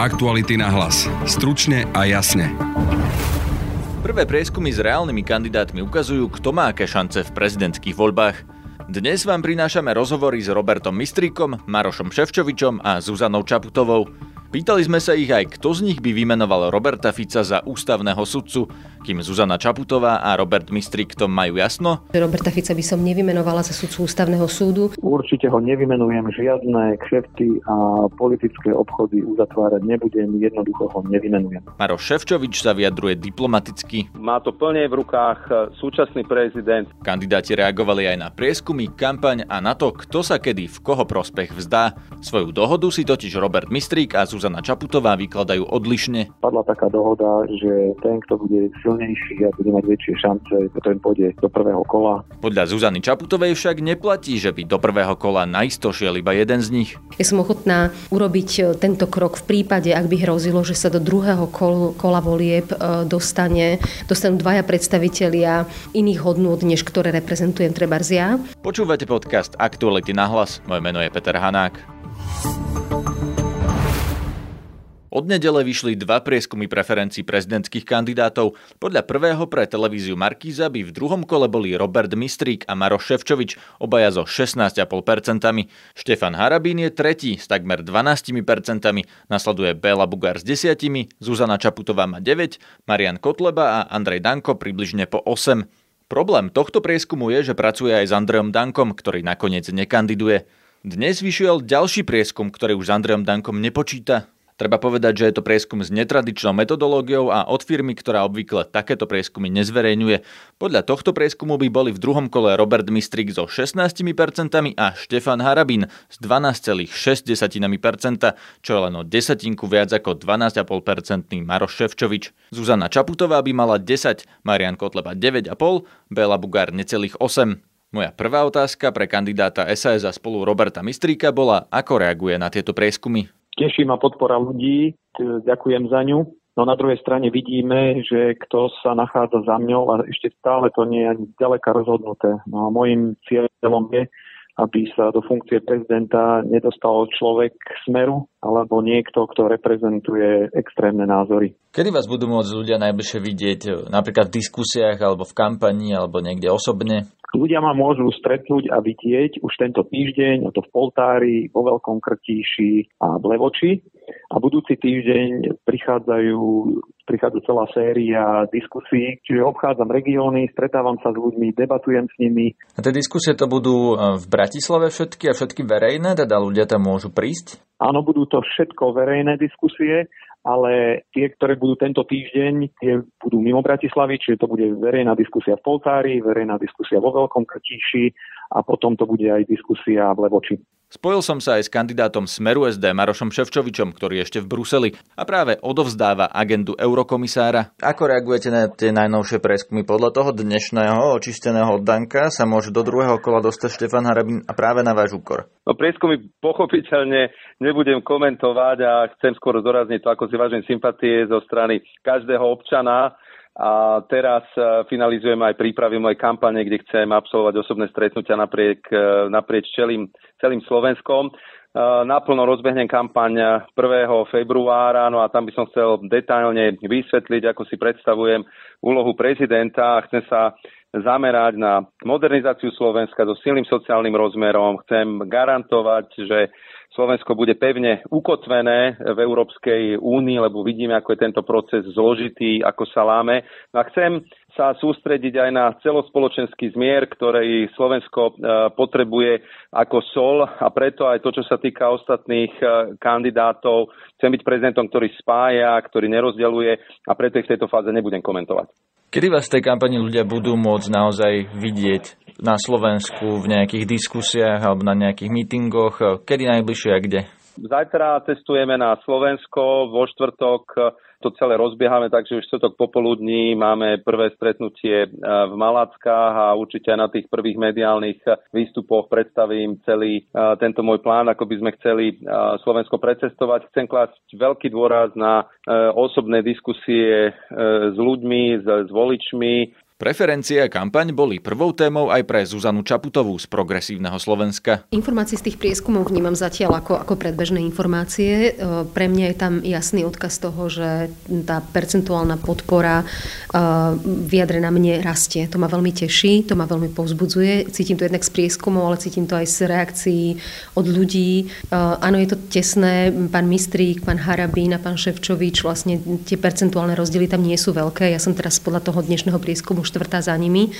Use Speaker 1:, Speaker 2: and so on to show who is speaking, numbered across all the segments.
Speaker 1: Aktuality na hlas. Stručne a jasne.
Speaker 2: Prvé prieskumy s reálnymi kandidátmi ukazujú, kto má aké šance v prezidentských voľbách. Dnes vám prinášame rozhovory s Robertom Mistríkom, Marošom Ševčovičom a Zuzanou Čaputovou. Pýtali sme sa ich aj, kto z nich by vymenoval Roberta Fica za ústavného sudcu, kým Zuzana Čaputová a Robert Mistrik to majú jasno.
Speaker 3: Roberta Fica by som nevymenovala za sudcu ústavného súdu.
Speaker 4: Určite ho nevymenujem, žiadne kšefty a politické obchody uzatvárať nebudem, jednoducho ho nevymenujem.
Speaker 2: Maroš Ševčovič sa vyjadruje diplomaticky.
Speaker 5: Má to plne v rukách súčasný prezident.
Speaker 2: Kandidáti reagovali aj na prieskumy, kampaň a na to, kto sa kedy v koho prospech vzdá. Svoju dohodu si totiž Robert Mistrík a Zuzana Zuzana Čaputová vykladajú odlišne.
Speaker 4: Padla taká dohoda, že ten, kto bude silnejší a bude mať väčšie šance, potom pôjde do prvého kola.
Speaker 2: Podľa Zuzany Čaputovej však neplatí, že by do prvého kola naisto šiel iba jeden z nich.
Speaker 3: Ja som ochotná urobiť e, tento krok v prípade, ak by hrozilo, že sa do druhého kola, kola volieb e, dostane, dostanú dvaja predstavitelia iných hodnôt, než ktoré reprezentujem treba ja.
Speaker 2: Počúvate podcast Aktuality na hlas. Moje meno je Peter Hanák. Od nedele vyšli dva prieskumy preferencií prezidentských kandidátov. Podľa prvého pre televíziu Markíza by v druhom kole boli Robert Mistrík a Maroš Ševčovič, obaja so 16,5%. Štefan Harabín je tretí s takmer 12%, nasleduje Béla Bugár s 10, Zuzana Čaputová má 9, Marian Kotleba a Andrej Danko približne po 8. Problém tohto prieskumu je, že pracuje aj s Andrejom Dankom, ktorý nakoniec nekandiduje. Dnes vyšiel ďalší prieskum, ktorý už s Andrejom Dankom nepočíta. Treba povedať, že je to prieskum s netradičnou metodológiou a od firmy, ktorá obvykle takéto prieskumy nezverejňuje. Podľa tohto prieskumu by boli v druhom kole Robert Mistrik so 16% a Štefan Harabín s 12,6%, čo je len o desatinku viac ako 12,5% Maroš Ševčovič. Zuzana Čaputová by mala 10, Marian Kotleba 9,5, Bela Bugár necelých 8. Moja prvá otázka pre kandidáta SAS a spolu Roberta Mistríka bola, ako reaguje na tieto prieskumy.
Speaker 4: Teší ma podpora ľudí, ďakujem za ňu. No na druhej strane vidíme, že kto sa nachádza za mňou a ešte stále to nie je ani ďaleka rozhodnuté. No a môjim cieľom je, aby sa do funkcie prezidenta nedostal človek smeru alebo niekto, kto reprezentuje extrémne názory.
Speaker 2: Kedy vás budú môcť ľudia najbližšie vidieť, napríklad v diskusiách alebo v kampani alebo niekde osobne?
Speaker 4: Ľudia ma môžu stretnúť a vidieť už tento týždeň, a to v Poltári, vo Veľkom Krtíši a v Levoči. A budúci týždeň prichádzajú, prichádza celá séria diskusí, čiže obchádzam regióny, stretávam sa s ľuďmi, debatujem s nimi.
Speaker 2: A tie diskusie to budú e, v Bratislave všetky a všetky verejné, teda ľudia tam môžu prísť?
Speaker 4: Áno, budú to všetko verejné diskusie ale tie, ktoré budú tento týždeň, tie budú mimo Bratislavy, čiže to bude verejná diskusia v Poltári, verejná diskusia vo Veľkom Krtíši a potom to bude aj diskusia v Levoči.
Speaker 2: Spojil som sa aj s kandidátom Smeru SD Marošom Ševčovičom, ktorý ešte v Bruseli a práve odovzdáva agendu eurokomisára. Ako reagujete na tie najnovšie preskumy? Podľa toho dnešného očisteného oddanka sa môže do druhého kola dostať Štefan Harabín a práve na váš úkor.
Speaker 5: No prieskumy pochopiteľne nebudem komentovať a chcem skôr zorazniť to, ako si vážim sympatie zo strany každého občana a teraz e, finalizujem aj prípravy mojej kampane, kde chcem absolvovať osobné stretnutia napriek, e, naprieč celým, celým Slovenskom. E, naplno rozbehnem kampaň 1. februára, no a tam by som chcel detailne vysvetliť, ako si predstavujem úlohu prezidenta. Chcem sa zamerať na modernizáciu Slovenska so silným sociálnym rozmerom. Chcem garantovať, že Slovensko bude pevne ukotvené v Európskej únii, lebo vidíme, ako je tento proces zložitý, ako sa láme. No a chcem sa sústrediť aj na celospoločenský zmier, ktorý Slovensko e, potrebuje ako sol a preto aj to, čo sa týka ostatných e, kandidátov, chcem byť prezidentom, ktorý spája, ktorý nerozdeluje a preto ich v tejto fáze nebudem komentovať.
Speaker 2: Kedy vás v tej kampani ľudia budú môcť naozaj vidieť na Slovensku v nejakých diskusiách alebo na nejakých mítingoch? Kedy najbližšie a kde?
Speaker 5: Zajtra testujeme na Slovensko, vo štvrtok to celé rozbiehame, takže už štvrtok popoludní máme prvé stretnutie e, v Malackách a určite aj na tých prvých mediálnych výstupoch predstavím celý e, tento môj plán, ako by sme chceli e, Slovensko precestovať. Chcem klásť veľký dôraz na osobné diskusie s ľuďmi, s voličmi,
Speaker 2: Preferencie a kampaň boli prvou témou aj pre Zuzanu Čaputovú z Progresívneho Slovenska.
Speaker 3: Informácie z tých prieskumov vnímam zatiaľ ako, ako predbežné informácie. E, pre mňa je tam jasný odkaz toho, že tá percentuálna podpora e, vyjadrená mne rastie. To ma veľmi teší, to ma veľmi povzbudzuje. Cítim to jednak z prieskumov, ale cítim to aj z reakcií od ľudí. E, áno, je to tesné. Pán Mistrík, pán Harabín a pán Ševčovič, vlastne tie percentuálne rozdiely tam nie sú veľké. Ja som teraz podľa toho dnešného prieskumu štvrtá za nimi.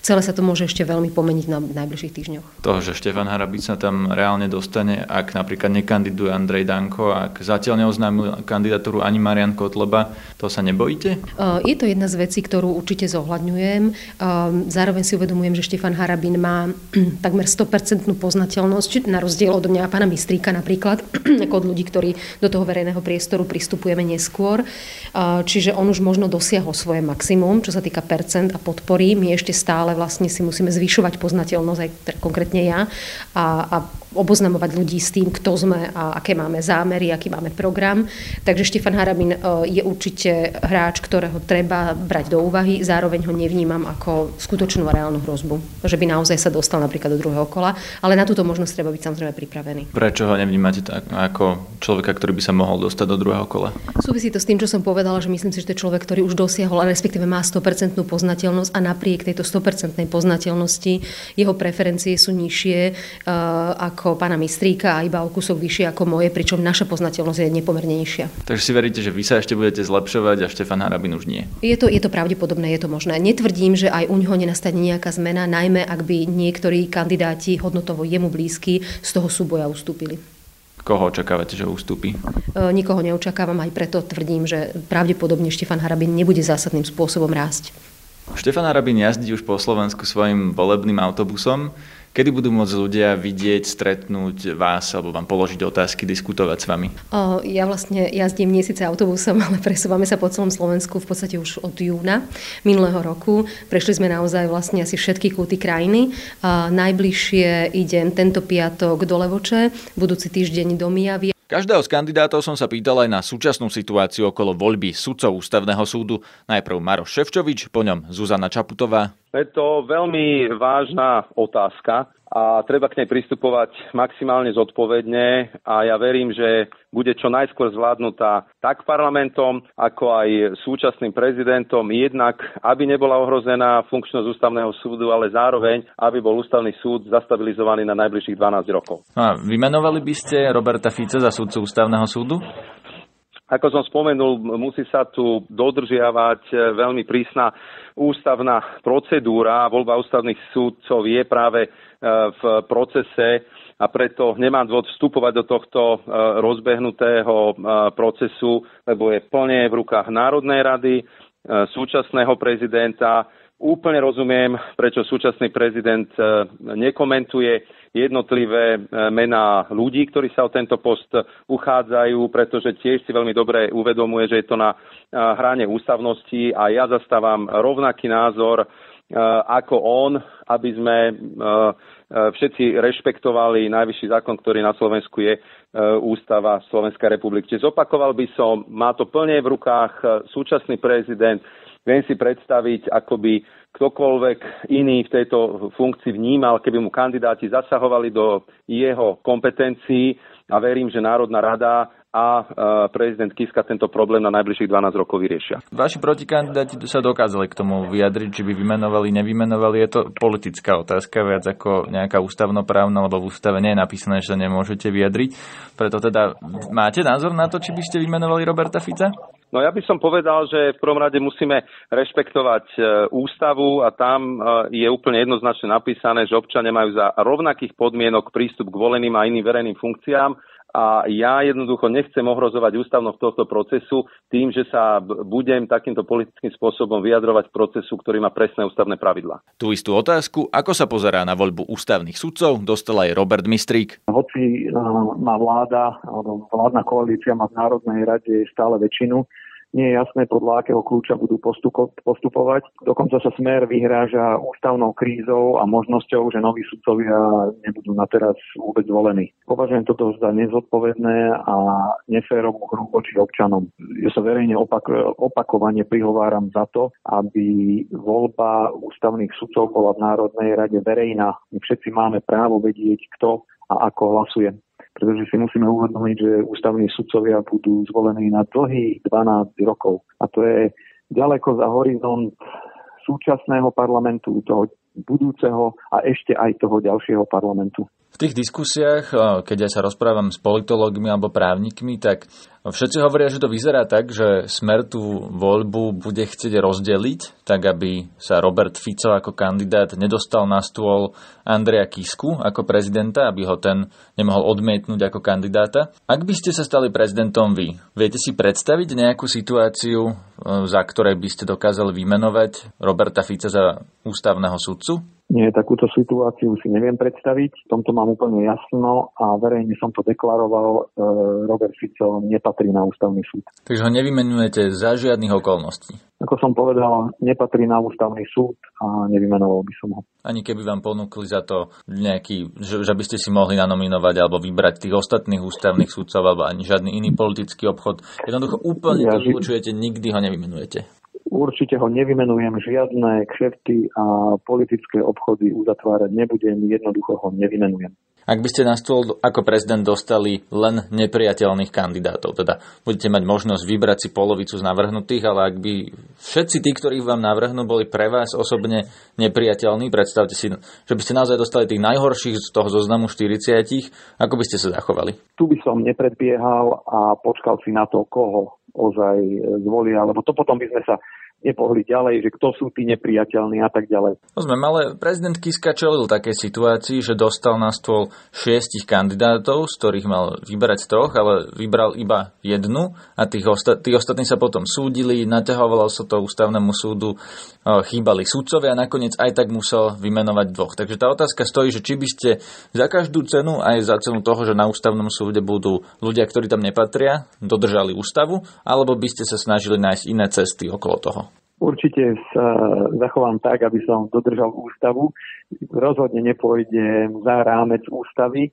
Speaker 3: Celé sa to môže ešte veľmi pomeniť na najbližších týždňoch.
Speaker 2: To, že Štefan Harabic sa tam reálne dostane, ak napríklad nekandiduje Andrej Danko, ak zatiaľ neoznámil kandidatúru ani Marian Kotleba, to sa nebojíte?
Speaker 3: Je to jedna z vecí, ktorú určite zohľadňujem. Zároveň si uvedomujem, že Štefan Harabin má takmer 100% poznateľnosť, na rozdiel od mňa a pána Mistríka napríklad, ako od ľudí, ktorí do toho verejného priestoru pristupujeme neskôr. Čiže on už možno dosiahol svoje maximum, čo sa týka percent a podpory. My ešte stále vlastne si musíme zvyšovať poznateľnosť, aj konkrétne ja, a, a oboznamovať ľudí s tým, kto sme a aké máme zámery, aký máme program. Takže Štefan Harabin e, je určite hráč, ktorého treba brať do úvahy. Zároveň ho nevnímam ako skutočnú a reálnu hrozbu, že by naozaj sa dostal napríklad do druhého kola, ale na túto možnosť treba byť samozrejme pripravený.
Speaker 2: Prečo ho nevnímate tak ako človeka, ktorý by sa mohol dostať do druhého kola?
Speaker 3: Súvisí to s tým, čo som povedala, že myslím si, že to je človek, ktorý už dosiahol, respektíve má 100% poznateľnosť a napriek tejto 100% poznateľnosti jeho preferencie sú nižšie uh, ako pána Mistríka a iba o kúsok vyššie ako moje, pričom naša poznateľnosť je nepomerne nižšia.
Speaker 2: Takže si veríte, že vy sa ešte budete zlepšovať a Štefan Harabin už nie?
Speaker 3: Je to, je to pravdepodobné, je to možné. Netvrdím, že aj u ňoho nenastane nejaká zmena, najmä ak by niektorí kandidáti hodnotovo jemu blízky z toho súboja ustúpili.
Speaker 2: Koho očakávate, že ustúpi?
Speaker 3: E, nikoho neočakávam, aj preto tvrdím, že pravdepodobne Štefan Harabin nebude zásadným spôsobom rásť.
Speaker 2: Štefan Harabin jazdí už po Slovensku svojim volebným autobusom. Kedy budú môcť ľudia vidieť, stretnúť vás alebo vám položiť otázky, diskutovať s vami?
Speaker 3: O, ja vlastne jazdím nie síce autobusom, ale presúvame sa po celom Slovensku v podstate už od júna minulého roku. Prešli sme naozaj vlastne asi všetky kúty krajiny. A najbližšie idem tento piatok do Levoče, budúci týždeň do Mijavy.
Speaker 2: Každého z kandidátov som sa pýtal aj na súčasnú situáciu okolo voľby sudcov ústavného súdu. Najprv Maroš Ševčovič, po ňom Zuzana Čaputová
Speaker 5: je to veľmi vážna otázka a treba k nej pristupovať maximálne zodpovedne a ja verím, že bude čo najskôr zvládnutá tak parlamentom, ako aj súčasným prezidentom, jednak aby nebola ohrozená funkčnosť ústavného súdu, ale zároveň, aby bol ústavný súd zastabilizovaný na najbližších 12 rokov.
Speaker 2: A vymenovali by ste Roberta Fica za súdcu ústavného súdu?
Speaker 5: Ako som spomenul, musí sa tu dodržiavať veľmi prísna ústavná procedúra. Voľba ústavných súdcov je práve v procese a preto nemám dôvod vstupovať do tohto e, rozbehnutého e, procesu, lebo je plne v rukách Národnej rady, súčasného prezidenta. Úplne rozumiem, prečo súčasný prezident nekomentuje jednotlivé e, mená ľudí, ktorí sa o tento post uchádzajú, pretože tiež si veľmi dobre uvedomuje, že je to na e, hrane ústavnosti a ja zastávam rovnaký názor e, ako on, aby sme všetci rešpektovali najvyšší zákon, ktorý na Slovensku je Ústava Slovenskej republiky. Zopakoval by som, má to plne v rukách súčasný prezident, viem si predstaviť, ako by ktokoľvek iný v tejto funkcii vnímal, keby mu kandidáti zasahovali do jeho kompetencií a verím, že Národná rada a prezident Kiska tento problém na najbližších 12 rokov vyriešia.
Speaker 2: Vaši protikandidáti sa dokázali k tomu vyjadriť, či by vymenovali, nevymenovali. Je to politická otázka viac ako nejaká ústavnoprávna, lebo v ústave nie je napísané, že sa nemôžete vyjadriť. Preto teda máte názor na to, či by ste vymenovali Roberta Fica?
Speaker 5: No ja by som povedal, že v prvom rade musíme rešpektovať e, ústavu a tam e, je úplne jednoznačne napísané, že občania majú za rovnakých podmienok prístup k voleným a iným verejným funkciám a ja jednoducho nechcem ohrozovať ústavnosť tohto procesu tým, že sa budem takýmto politickým spôsobom vyjadrovať procesu, ktorý má presné ústavné pravidlá.
Speaker 2: Tú istú otázku, ako sa pozerá na voľbu ústavných sudcov, dostal aj Robert Mistrík.
Speaker 4: Hoci má vláda, alebo vládna koalícia má v Národnej rade stále väčšinu, nie je jasné, podľa akého kľúča budú postupovať. Dokonca sa smer vyhráža ústavnou krízou a možnosťou, že noví sudcovia nebudú na teraz vôbec zvolení. Považujem toto za nezodpovedné a neférovú hru voči občanom. Ja sa verejne opak- opakovane prihováram za to, aby voľba ústavných sudcov bola v Národnej rade verejná. My všetci máme právo vedieť, kto a ako hlasuje pretože si musíme uvedomiť, že ústavní sudcovia budú zvolení na dlhých 12 rokov. A to je ďaleko za horizont súčasného parlamentu, toho budúceho a ešte aj toho ďalšieho parlamentu.
Speaker 2: Tých diskusiách, keď ja sa rozprávam s politológmi alebo právnikmi, tak všetci hovoria, že to vyzerá tak, že smer tú voľbu bude chcieť rozdeliť, tak aby sa Robert Fico ako kandidát nedostal na stôl Andreja Kisku ako prezidenta, aby ho ten nemohol odmietnúť ako kandidáta. Ak by ste sa stali prezidentom vy, viete si predstaviť nejakú situáciu, za ktorej by ste dokázali vymenovať Roberta Fica za ústavného sudcu?
Speaker 4: Nie, takúto situáciu si neviem predstaviť. V tomto mám úplne jasno a verejne som to deklaroval. E, Robert Fico nepatrí na ústavný súd.
Speaker 2: Takže ho nevymenujete za žiadnych okolností?
Speaker 4: Ako som povedal, nepatrí na ústavný súd a nevymenoval by som ho.
Speaker 2: Ani keby vám ponúkli za to nejaký, že, že by ste si mohli nanominovať alebo vybrať tých ostatných ústavných súdcov alebo ani žiadny iný politický obchod. Jednoducho úplne ja, to vylúčujete, nikdy ho nevymenujete.
Speaker 4: Určite ho nevymenujem, žiadne kšefty a politické obchody uzatvárať nebudem, jednoducho ho nevymenujem.
Speaker 2: Ak by ste na stôl ako prezident dostali len nepriateľných kandidátov, teda budete mať možnosť vybrať si polovicu z navrhnutých, ale ak by všetci tí, ktorí vám navrhnú, boli pre vás osobne nepriateľní, predstavte si, že by ste naozaj dostali tých najhorších z toho zoznamu 40, ako by ste sa zachovali?
Speaker 4: Tu by som nepredbiehal a počkal si na to, koho ozaj zvolia, lebo to potom by sme sa nepohli ďalej, že kto sú tí nepriateľní a tak ďalej.
Speaker 2: Rozumiem, ale prezident Kiska čelil také situácii, že dostal na stôl šiestich kandidátov, z ktorých mal vybrať troch, ale vybral iba jednu a tých, osta- tí ostatní sa potom súdili, naťahovalo sa to ústavnému súdu, chýbali súdcovia a nakoniec aj tak musel vymenovať dvoch. Takže tá otázka stojí, že či by ste za každú cenu, aj za cenu toho, že na ústavnom súde budú ľudia, ktorí tam nepatria, dodržali ústavu, alebo by ste sa snažili nájsť iné cesty okolo toho.
Speaker 4: Určite sa zachovám tak, aby som dodržal ústavu. Rozhodne nepôjdem za rámec ústavy. E,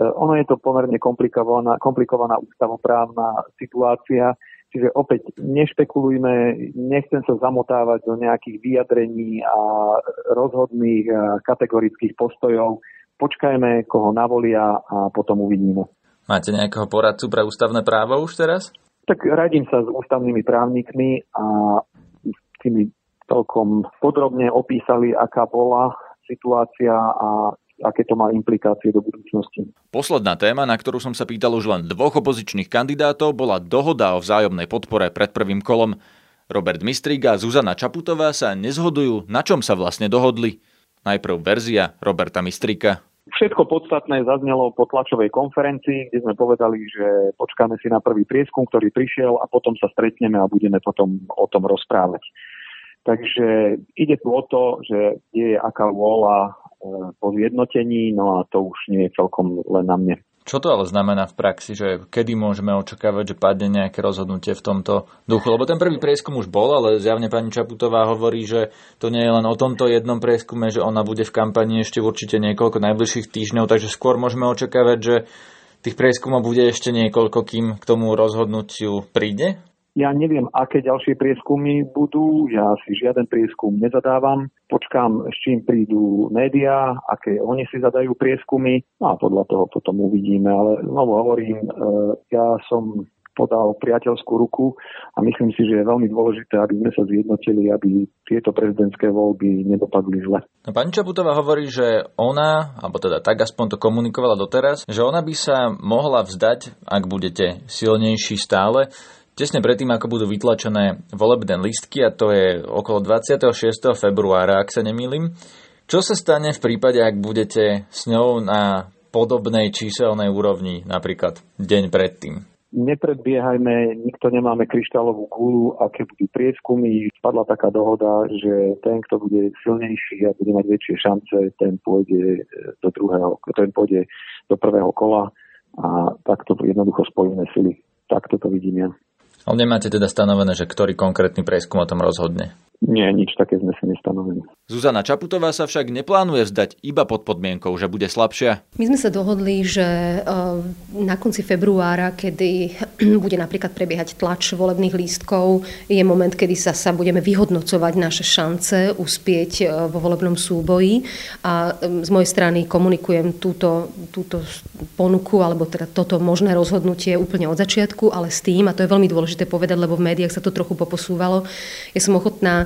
Speaker 4: ono je to pomerne komplikovaná, komplikovaná ústavoprávna situácia, čiže opäť nešpekulujme, nechcem sa zamotávať do nejakých vyjadrení a rozhodných a kategorických postojov. Počkajme, koho navolia a potom uvidíme.
Speaker 2: Máte nejakého poradcu pre ústavné právo už teraz?
Speaker 4: Tak radím sa s ústavnými právnikmi a mi celkom podrobne opísali, aká bola situácia a aké to má implikácie do budúcnosti.
Speaker 2: Posledná téma, na ktorú som sa pýtal už len dvoch opozičných kandidátov, bola dohoda o vzájomnej podpore pred prvým kolom. Robert Mistrík a Zuzana Čaputová sa nezhodujú, na čom sa vlastne dohodli. Najprv verzia Roberta Mistríka.
Speaker 4: Všetko podstatné zaznelo po tlačovej konferencii, kde sme povedali, že počkáme si na prvý prieskum, ktorý prišiel a potom sa stretneme a budeme potom o tom rozprávať. Takže ide tu o to, že je aká vôľa e, po zjednotení, no a to už nie je celkom len na mne.
Speaker 2: Čo to ale znamená v praxi, že kedy môžeme očakávať, že padne nejaké rozhodnutie v tomto duchu? Lebo ten prvý prieskum už bol, ale zjavne pani Čaputová hovorí, že to nie je len o tomto jednom prieskume, že ona bude v kampani ešte určite niekoľko najbližších týždňov, takže skôr môžeme očakávať, že tých prieskumov bude ešte niekoľko, kým k tomu rozhodnutiu príde?
Speaker 4: Ja neviem, aké ďalšie prieskumy budú, ja si žiaden prieskum nezadávam, počkám, s čím prídu médiá, aké oni si zadajú prieskumy. No a podľa toho potom uvidíme, ale znovu hovorím, e, ja som podal priateľskú ruku a myslím si, že je veľmi dôležité, aby sme sa zjednotili, aby tieto prezidentské voľby nedopadli zle.
Speaker 2: No, pani Čaputová hovorí, že ona, alebo teda tak aspoň to komunikovala doteraz, že ona by sa mohla vzdať, ak budete silnejší stále, tesne predtým, ako budú vytlačené volebné listky, a to je okolo 26. februára, ak sa nemýlim. Čo sa stane v prípade, ak budete s ňou na podobnej číselnej úrovni, napríklad deň predtým?
Speaker 4: Nepredbiehajme, nikto nemáme kryštálovú kúlu, aké budú prieskumy. Spadla taká dohoda, že ten, kto bude silnejší a bude mať väčšie šance, ten pôjde do druhého, ten pôjde do prvého kola a takto jednoducho spojíme sily. Takto to vidím ja.
Speaker 2: Ale nemáte teda stanovené, že ktorý konkrétny prieskum o tom rozhodne?
Speaker 4: Nie, nič také sme si nestanovili.
Speaker 2: Zuzana Čaputová sa však neplánuje vzdať iba pod podmienkou, že bude slabšia.
Speaker 3: My sme sa dohodli, že eh, na konci februára, kedy bude napríklad prebiehať tlač volebných lístkov, je moment, kedy sa, sa budeme vyhodnocovať naše šance uspieť eh, vo volebnom súboji. A z mojej strany komunikujem túto, túto ponuku, alebo teda toto možné rozhodnutie úplne od začiatku, ale s tým, a to je veľmi dôležité povedať, lebo v médiách sa to trochu poposúvalo, ja som ochotná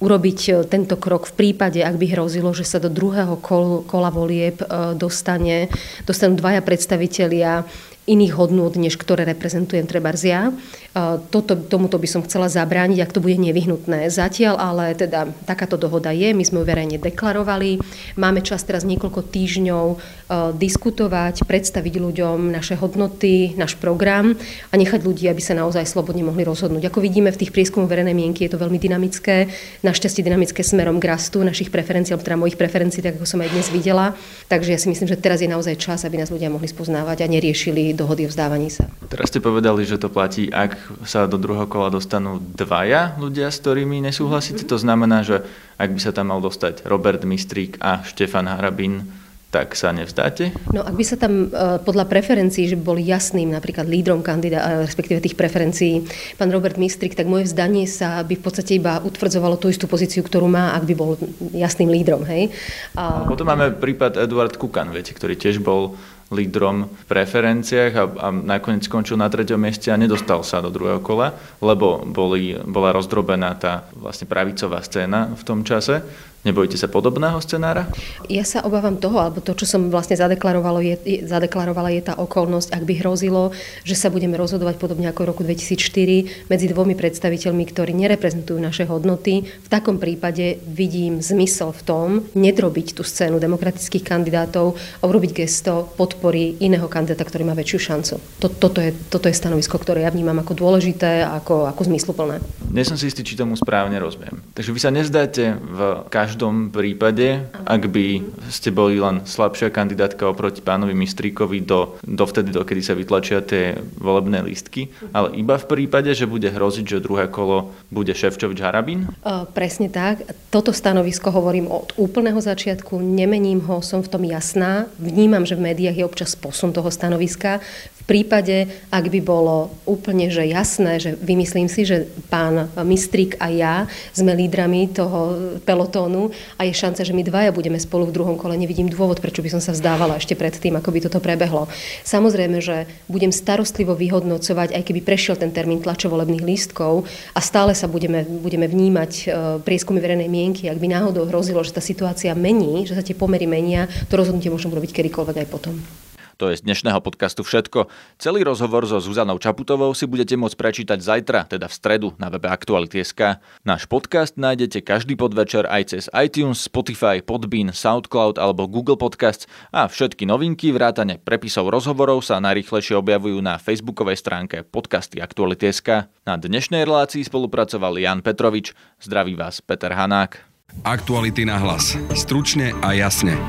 Speaker 3: urobiť e, tento krok v prípade, ak by hrozilo, že sa do druhého kola volieb e, dostane, dostanú dvaja predstavitelia iných hodnôt, než ktoré reprezentujem treba ja. Toto, tomuto by som chcela zabrániť, ak to bude nevyhnutné. Zatiaľ ale teda takáto dohoda je, my sme ju verejne deklarovali. Máme čas teraz niekoľko týždňov diskutovať, predstaviť ľuďom naše hodnoty, náš program a nechať ľudí, aby sa naozaj slobodne mohli rozhodnúť. Ako vidíme v tých prieskumoch verejnej mienky, je to veľmi dynamické, našťastie dynamické smerom k rastu našich preferencií, alebo teda mojich preferencií, tak ako som aj dnes videla. Takže ja si myslím, že teraz je naozaj čas, aby nás ľudia mohli spoznávať a neriešili dohody o vzdávaní sa.
Speaker 2: Teraz ste povedali, že to platí, ak sa do druhého kola dostanú dvaja ľudia, s ktorými nesúhlasíte. To znamená, že ak by sa tam mal dostať Robert Mistrík a Štefan Harabín, tak sa nevzdáte?
Speaker 3: No ak by sa tam e, podľa preferencií, že boli jasným napríklad lídrom kandidá, respektíve tých preferencií pán Robert Mistrik, tak moje vzdanie sa by v podstate iba utvrdzovalo tú istú pozíciu, ktorú má, ak by bol jasným lídrom. Hej?
Speaker 2: A... potom máme prípad Eduard Kukan, viete, ktorý tiež bol lídrom v preferenciách a, a nakoniec skončil na treťom mieste a nedostal sa do druhého kola, lebo boli, bola rozdrobená tá vlastne pravicová scéna v tom čase. Nebojíte sa podobného scenára?
Speaker 3: Ja sa obávam toho, alebo to, čo som vlastne zadeklarovala, je, zadeklarovala, je tá okolnosť, ak by hrozilo, že sa budeme rozhodovať podobne ako v roku 2004 medzi dvomi predstaviteľmi, ktorí nereprezentujú naše hodnoty. V takom prípade vidím zmysel v tom nedrobiť tú scénu demokratických kandidátov a urobiť gesto podpory iného kandidáta, ktorý má väčšiu šancu. Toto je, toto je stanovisko, ktoré ja vnímam ako dôležité a ako, ako zmysluplné.
Speaker 2: Nie som si istý, či tomu správne rozumiem. Takže vy sa nezdáte v každom každom prípade, ak by ste boli len slabšia kandidátka oproti pánovi Mistríkovi do, dovtedy, dokedy sa vytlačia tie volebné lístky, ale iba v prípade, že bude hroziť, že druhé kolo bude Ševčovič Harabín?
Speaker 3: Presne tak. Toto stanovisko hovorím od úplného začiatku, nemením ho, som v tom jasná. Vnímam, že v médiách je občas posun toho stanoviska prípade, ak by bolo úplne že jasné, že vymyslím si, že pán Mistrik a ja sme lídrami toho pelotónu a je šanca, že my dvaja budeme spolu v druhom kole, nevidím dôvod, prečo by som sa vzdávala ešte pred tým, ako by toto prebehlo. Samozrejme, že budem starostlivo vyhodnocovať, aj keby prešiel ten termín tlačovolebných lístkov a stále sa budeme, budeme vnímať e, prieskumy verejnej mienky, ak by náhodou hrozilo, že tá situácia mení, že sa tie pomery menia, to rozhodnutie môžem robiť kedykoľvek aj potom.
Speaker 2: To je z dnešného podcastu všetko. Celý rozhovor so Zuzanou Čaputovou si budete môcť prečítať zajtra, teda v stredu, na webe Aktuality.sk. Náš podcast nájdete každý podvečer aj cez iTunes, Spotify, Podbean, Soundcloud alebo Google Podcasts a všetky novinky vrátane prepisov rozhovorov sa najrychlejšie objavujú na facebookovej stránke podcasty Aktuality.sk. Na dnešnej relácii spolupracoval Jan Petrovič. Zdraví vás Peter Hanák.
Speaker 1: Aktuality na hlas. Stručne a jasne.